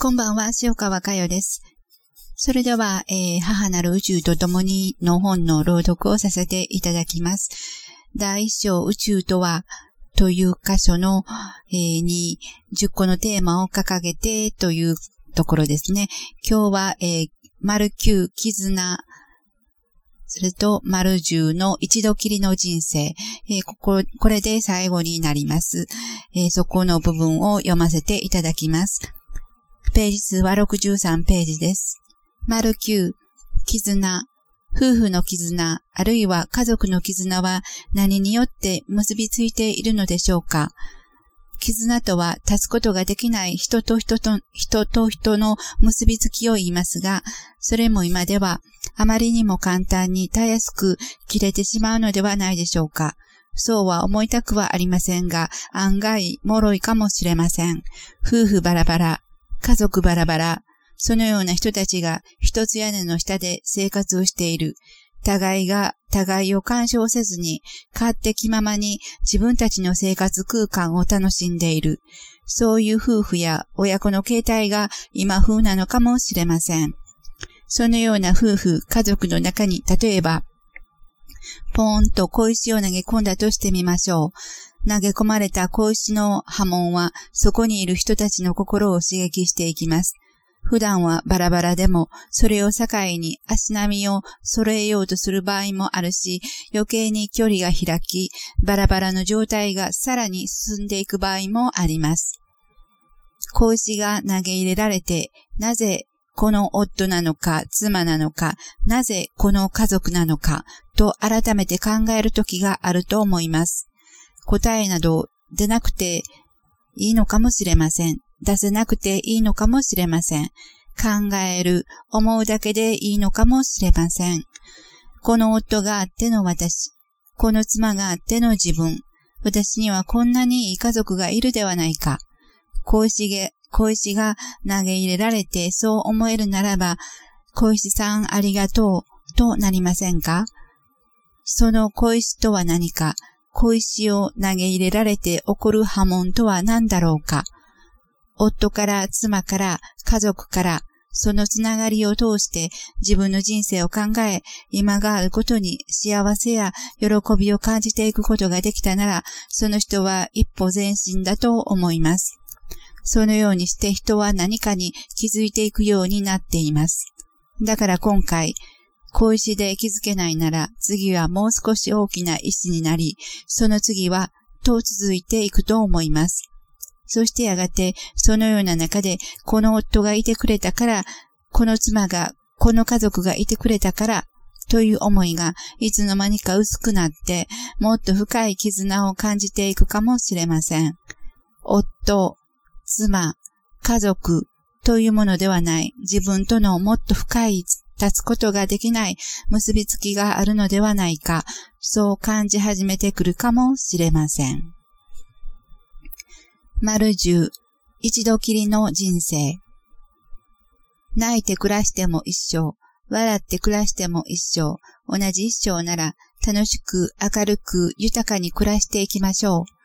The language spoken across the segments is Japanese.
こんばんは、塩川佳代です。それでは、えー、母なる宇宙と共にの本の朗読をさせていただきます。第一章宇宙とは、という箇所の、えー、に10個のテーマを掲げてというところですね。今日は、えー、丸9絆、それと、丸10の一度きりの人生、えー、ここ、これで最後になります、えー、そこの部分を読ませていただきます。ページ数は63ページです。丸9、絆。夫婦の絆、あるいは家族の絆は何によって結びついているのでしょうか絆とは立つことができない人と人と、人と人の結びつきを言いますが、それも今ではあまりにも簡単にたやすく切れてしまうのではないでしょうか。そうは思いたくはありませんが、案外、脆いかもしれません。夫婦バラバラ、家族バラバラ、そのような人たちが一つ屋根の下で生活をしている。互いが互いを干渉せずに、勝手気ままに自分たちの生活空間を楽しんでいる。そういう夫婦や親子の形態が今風なのかもしれません。そのような夫婦、家族の中に、例えば、ポーンと小石を投げ込んだとしてみましょう。投げ込まれた小石の波紋は、そこにいる人たちの心を刺激していきます。普段はバラバラでも、それを境に足並みを揃えようとする場合もあるし、余計に距離が開き、バラバラの状態がさらに進んでいく場合もあります。小石が投げ入れられて、なぜこの夫なのか、妻なのか、なぜこの家族なのか、と改めて考える時があると思います。答えなど出なくていいのかもしれません。出せなくていいのかもしれません。考える、思うだけでいいのかもしれません。この夫があっての私。この妻があっての自分。私にはこんなにいい家族がいるではないか。小石げ、小石が投げ入れられてそう思えるならば、小石さんありがとうとなりませんか？その小石とは何か、小石を投げ入れられて起こる波紋とは何だろうか。夫から妻から家族からそのつながりを通して自分の人生を考え、今があることに幸せや喜びを感じていくことができたなら、その人は一歩前進だと思います。そのようにして人は何かに気づいていくようになっています。だから今回、小石で気づけないなら、次はもう少し大きな石になり、その次は、と続いていくと思います。そしてやがて、そのような中で、この夫がいてくれたから、この妻が、この家族がいてくれたから、という思いがいつの間にか薄くなって、もっと深い絆を感じていくかもしれません。夫、妻、家族というものではない自分とのもっと深い立つことができない結びつきがあるのではないか、そう感じ始めてくるかもしれません。丸十、一度きりの人生。泣いて暮らしても一生、笑って暮らしても一生、同じ一生なら楽しく明るく豊かに暮らしていきましょう。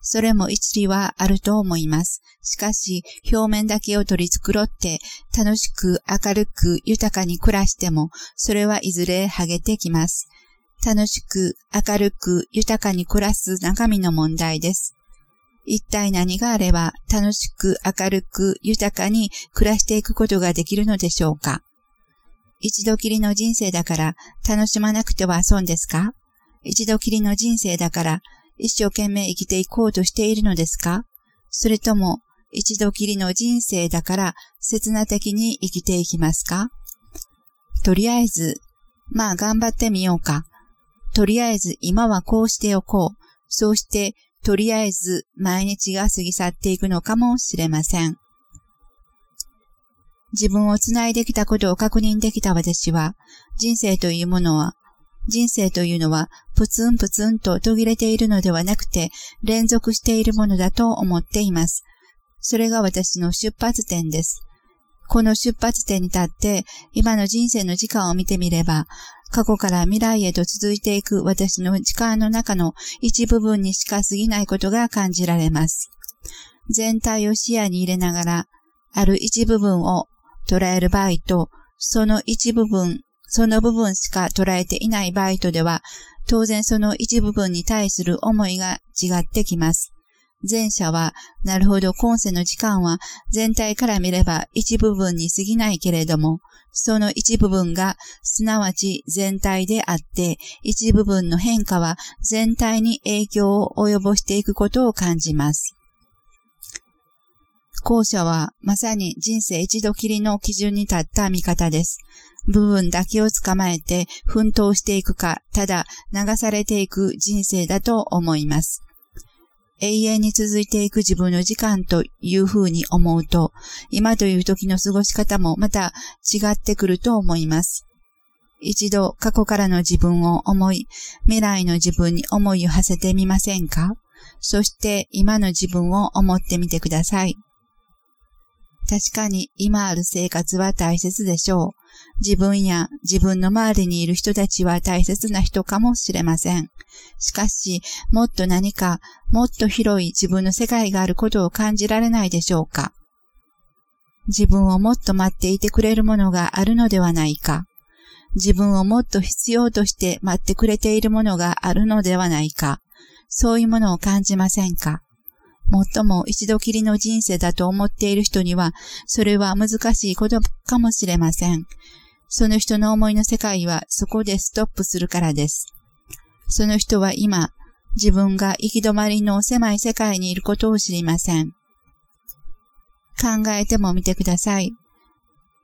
それも一理はあると思います。しかし、表面だけを取り繕って、楽しく明るく豊かに暮らしても、それはいずれ剥げてきます。楽しく明るく豊かに暮らす中身の問題です。一体何があれば楽しく明るく豊かに暮らしていくことができるのでしょうか？一度きりの人生だから楽しまなくては損ですか？一度きりの人生だから一生懸命生きていこうとしているのですか？それとも、一度きりの人生だから刹那的に生きていきますか？とりあえず、まあ頑張ってみようか。とりあえず今はこうしておこう。そうして、とりあえず毎日が過ぎ去っていくのかもしれません。自分をつないできたことを確認できた私は、人生というものは人生というのは、プツンプツンと途切れているのではなくて、連続しているものだと思っています。それが私の出発点です。この出発点に立って、今の人生の時間を見てみれば、過去から未来へと続いていく私の時間の中の一部分にしか過ぎないことが感じられます。全体を視野に入れながら、ある一部分を捉える場合と、その一部分、その部分しか捉えていない場合とでは、当然その一部分に対する思いが違ってきます。前者は、なるほど今世の時間は全体から見れば一部分に過ぎないけれども、その一部分がすなわち全体であって、一部分の変化は全体に影響を及ぼしていくことを感じます。後者はまさに人生一度きりの基準に立った見方です。部分だけを捕まえて奮闘していくか、ただ流されていく人生だと思います。永遠に続いていく自分の時間というふうに思うと、今という時の過ごし方もまた違ってくると思います。一度過去からの自分を思い、未来の自分に思いを馳せてみませんか？そして今の自分を思ってみてください。確かに今ある生活は大切でしょう。自分や自分の周りにいる人たちは大切な人かもしれません。しかし、もっと何か、もっと広い自分の世界があることを感じられないでしょうか自分をもっと待っていてくれるものがあるのではないか自分をもっと必要として待ってくれているものがあるのではないかそういうものを感じませんか最も一度きりの人生だと思っている人には、それは難しいことかもしれません。その人の思いの世界はそこでストップするからです。その人は今、自分が行き止まりの狭い世界にいることを知りません。考えてもみてください。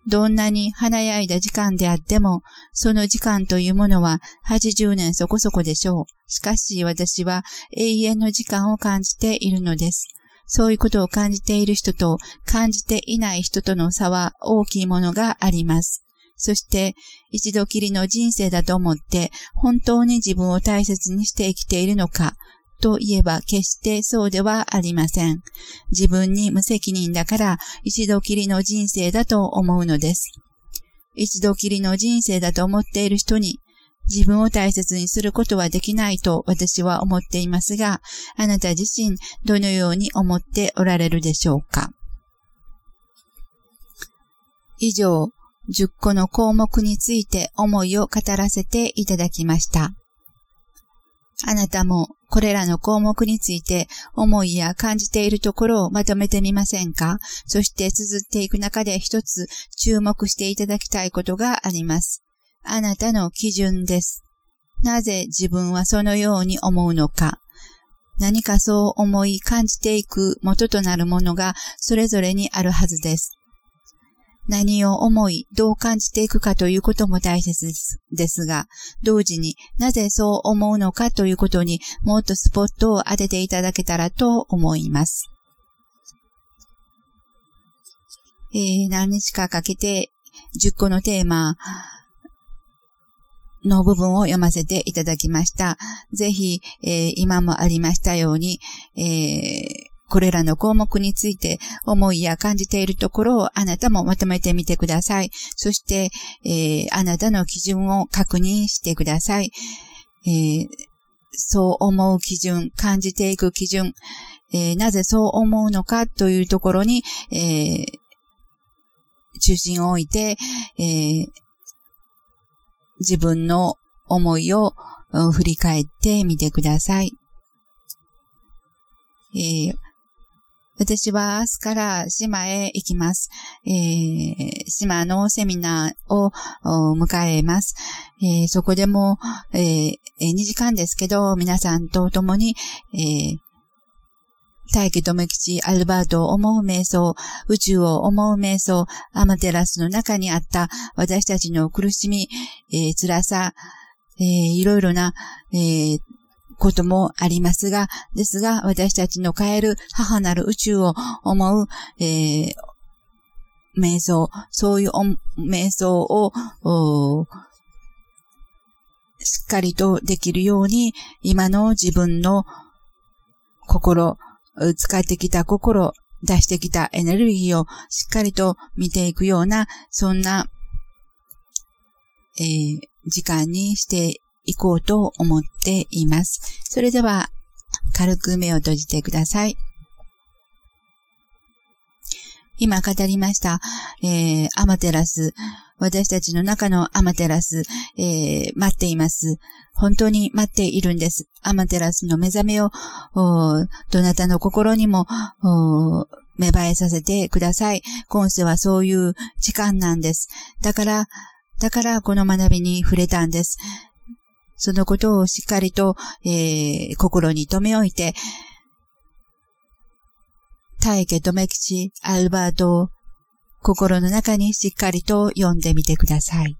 どんなに華やいだ時間であっても、その時間というものは80年そこそこでしょう。しかし私は永遠の時間を感じているのです。そういうことを感じている人と感じていない人との差は大きいものがあります。そして、一度きりの人生だと思って、本当に自分を大切にして生きているのか、といえば決してそうではありません。自分に無責任だから一度きりの人生だと思うのです。一度きりの人生だと思っている人に自分を大切にすることはできないと私は思っていますが、あなた自身どのように思っておられるでしょうか？以上、10個の項目について思いを語らせていただきました。あなたもこれらの項目について思いや感じているところをまとめてみませんか？そして綴っていく中で一つ注目していただきたいことがあります。あなたの基準です。なぜ自分はそのように思うのか？何かそう思い感じていく元となるものがそれぞれにあるはずです。何を思い、どう感じていくかということも大切ですが、同時になぜそう思うのかということにもっとスポットを当てていただけたらと思います。えー、何日かかけて10個のテーマの部分を読ませていただきました。ぜひ、えー、今もありましたように、えーこれらの項目について思いや感じているところをあなたもまとめてみてください。そして、えー、あなたの基準を確認してください。えー、そう思う基準、感じていく基準、えー、なぜそう思うのかというところに、え中心を置いて、え自分の思いを振り返ってみてください。えー、私は明日から島へ行きます。えー、島のセミナーを迎えます。えー、そこでも、えー、2時間ですけど、皆さんと共に、えー、大気留吉、アルバートを思う瞑想、宇宙を思う瞑想、アマテラスの中にあった私たちの苦しみ、えー、辛さ、えー、いろいろな、えー、こともありますが、ですが、私たちの変える母なる宇宙を思う、えー、瞑想、そういう瞑想を、しっかりとできるように、今の自分の心、使ってきた心、出してきたエネルギーをしっかりと見ていくような、そんな、えー、時間にして行こうと思っています。それでは、軽く目を閉じてください。今語りました、えー、アマテラス、私たちの中のアマテラス、えー、待っています。本当に待っているんです。アマテラスの目覚めを、どなたの心にも、芽生えさせてください。今世はそういう時間なんです。だから、だからこの学びに触れたんです。そのことをしっかりと、えー、心に留め置いて、大家留吉アルバートを心の中にしっかりと読んでみてください。